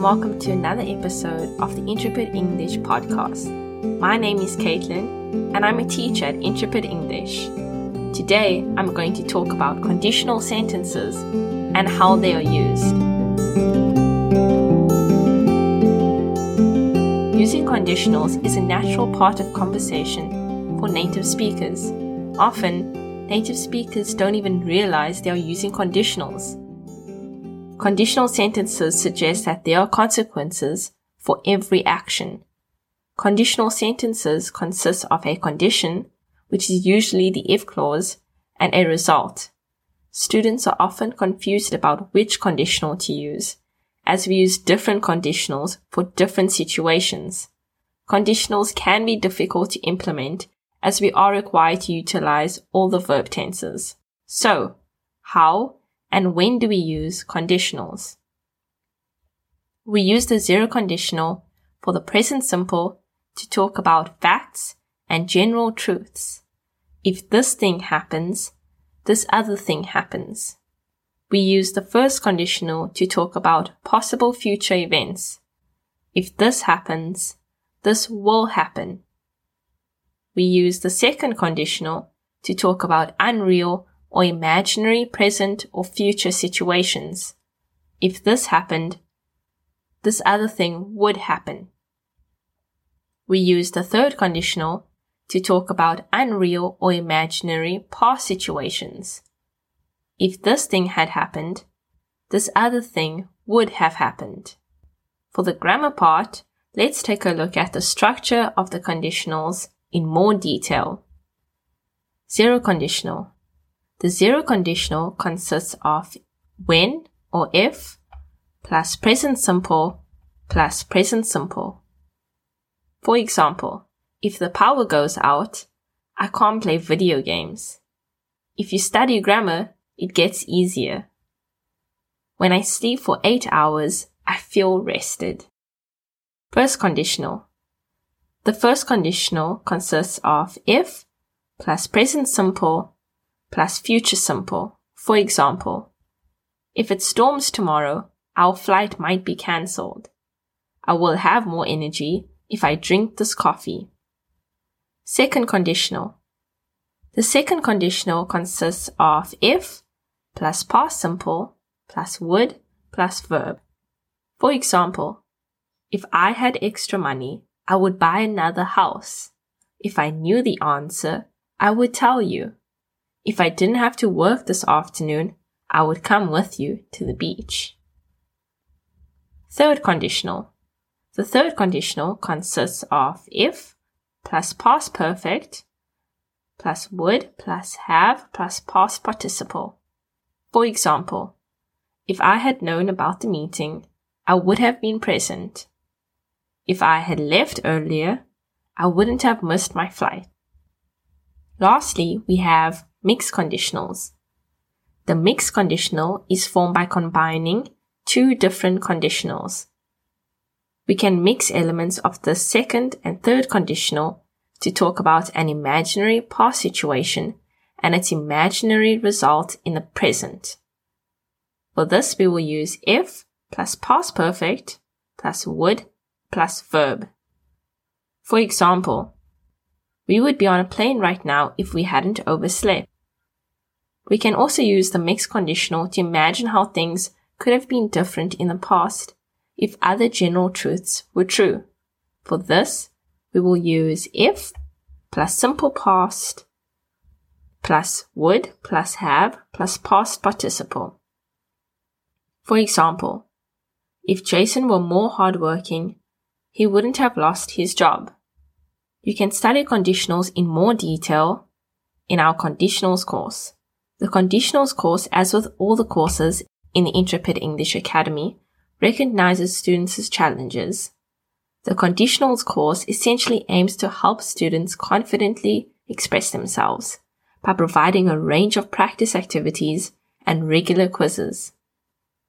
and welcome to another episode of the Intrepid English podcast. My name is Caitlin, and I'm a teacher at Intrepid English. Today, I'm going to talk about conditional sentences and how they are used. Using conditionals is a natural part of conversation for native speakers. Often, native speakers don't even realize they are using conditionals Conditional sentences suggest that there are consequences for every action. Conditional sentences consist of a condition, which is usually the if clause, and a result. Students are often confused about which conditional to use, as we use different conditionals for different situations. Conditionals can be difficult to implement as we are required to utilize all the verb tenses. So, how and when do we use conditionals? We use the zero conditional for the present simple to talk about facts and general truths. If this thing happens, this other thing happens. We use the first conditional to talk about possible future events. If this happens, this will happen. We use the second conditional to talk about unreal or imaginary present or future situations. If this happened, this other thing would happen. We use the third conditional to talk about unreal or imaginary past situations. If this thing had happened, this other thing would have happened. For the grammar part, let's take a look at the structure of the conditionals in more detail. Zero conditional. The zero conditional consists of when or if plus present simple plus present simple. For example, if the power goes out, I can't play video games. If you study grammar, it gets easier. When I sleep for eight hours, I feel rested. First conditional. The first conditional consists of if plus present simple plus future simple. For example, if it storms tomorrow, our flight might be cancelled. I will have more energy if I drink this coffee. Second conditional. The second conditional consists of if plus past simple plus would plus verb. For example, if I had extra money, I would buy another house. If I knew the answer, I would tell you. If I didn't have to work this afternoon, I would come with you to the beach. Third conditional. The third conditional consists of if plus past perfect plus would plus have plus past participle. For example, if I had known about the meeting, I would have been present. If I had left earlier, I wouldn't have missed my flight. Lastly, we have mixed conditionals. The mixed conditional is formed by combining two different conditionals. We can mix elements of the second and third conditional to talk about an imaginary past situation and its imaginary result in the present. For this, we will use if plus past perfect plus would plus verb. For example, we would be on a plane right now if we hadn't overslept. We can also use the mixed conditional to imagine how things could have been different in the past if other general truths were true. For this, we will use if plus simple past plus would plus have plus past participle. For example, if Jason were more hardworking, he wouldn't have lost his job. You can study conditionals in more detail in our conditionals course. The conditionals course, as with all the courses in the Intrepid English Academy, recognizes students' challenges. The conditionals course essentially aims to help students confidently express themselves by providing a range of practice activities and regular quizzes.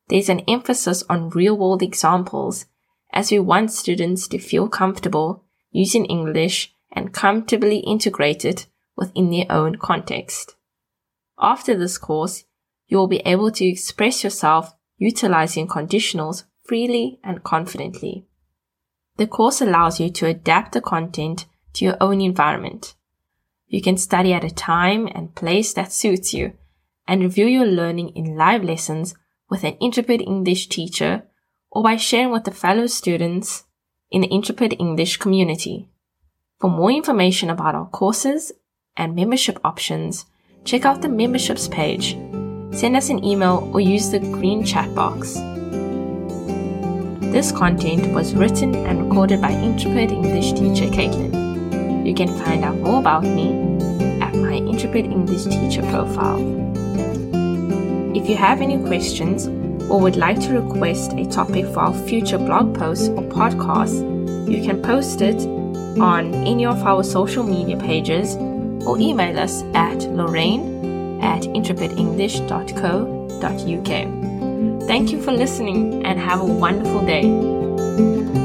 There's an emphasis on real world examples as we want students to feel comfortable using English and comfortably integrate it within their own context. After this course, you will be able to express yourself utilizing conditionals freely and confidently. The course allows you to adapt the content to your own environment. You can study at a time and place that suits you and review your learning in live lessons with an Intrepid English teacher or by sharing with the fellow students in the Intrepid English community. For more information about our courses and membership options, check out the memberships page, send us an email, or use the green chat box. This content was written and recorded by Intrepid English teacher Caitlin. You can find out more about me at my Intrepid English teacher profile. If you have any questions or would like to request a topic for our future blog posts or podcasts, you can post it on any of our social media pages or email us at lorraine at intrepidenglish.co.uk. Thank you for listening and have a wonderful day.